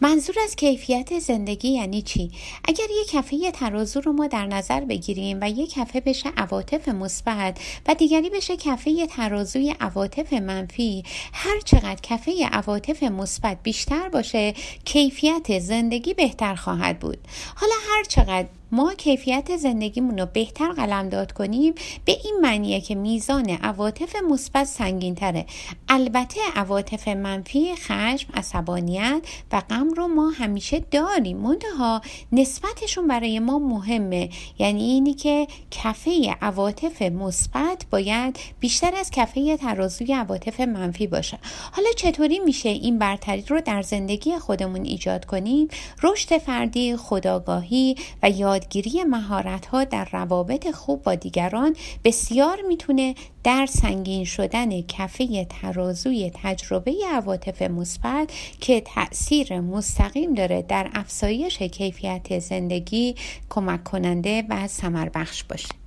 منظور از کیفیت زندگی یعنی چی؟ اگر یک کفه ترازو رو ما در نظر بگیریم و یک کفه بشه عواطف مثبت و دیگری بشه کفه ترازوی عواطف منفی هر چقدر کفه عواطف مثبت بیشتر باشه کیفیت زندگی بهتر خواهد بود. حالا هر چقدر ما کیفیت زندگیمون رو بهتر قلمداد کنیم به این معنیه که میزان عواطف مثبت سنگین تره البته عواطف منفی خشم عصبانیت و غم رو ما همیشه داریم. منتها نسبتشون برای ما مهمه. یعنی اینی که کفه عواطف مثبت باید بیشتر از کفه ترازوی عواطف منفی باشه. حالا چطوری میشه این برتری رو در زندگی خودمون ایجاد کنیم؟ رشد فردی خداگاهی و یاد یادگیری مهارت ها در روابط خوب با دیگران بسیار می‌تونه در سنگین شدن کفه ترازوی تجربه عواطف مثبت که تاثیر مستقیم داره در افزایش کیفیت زندگی کمک کننده و ثمر بخش باشه.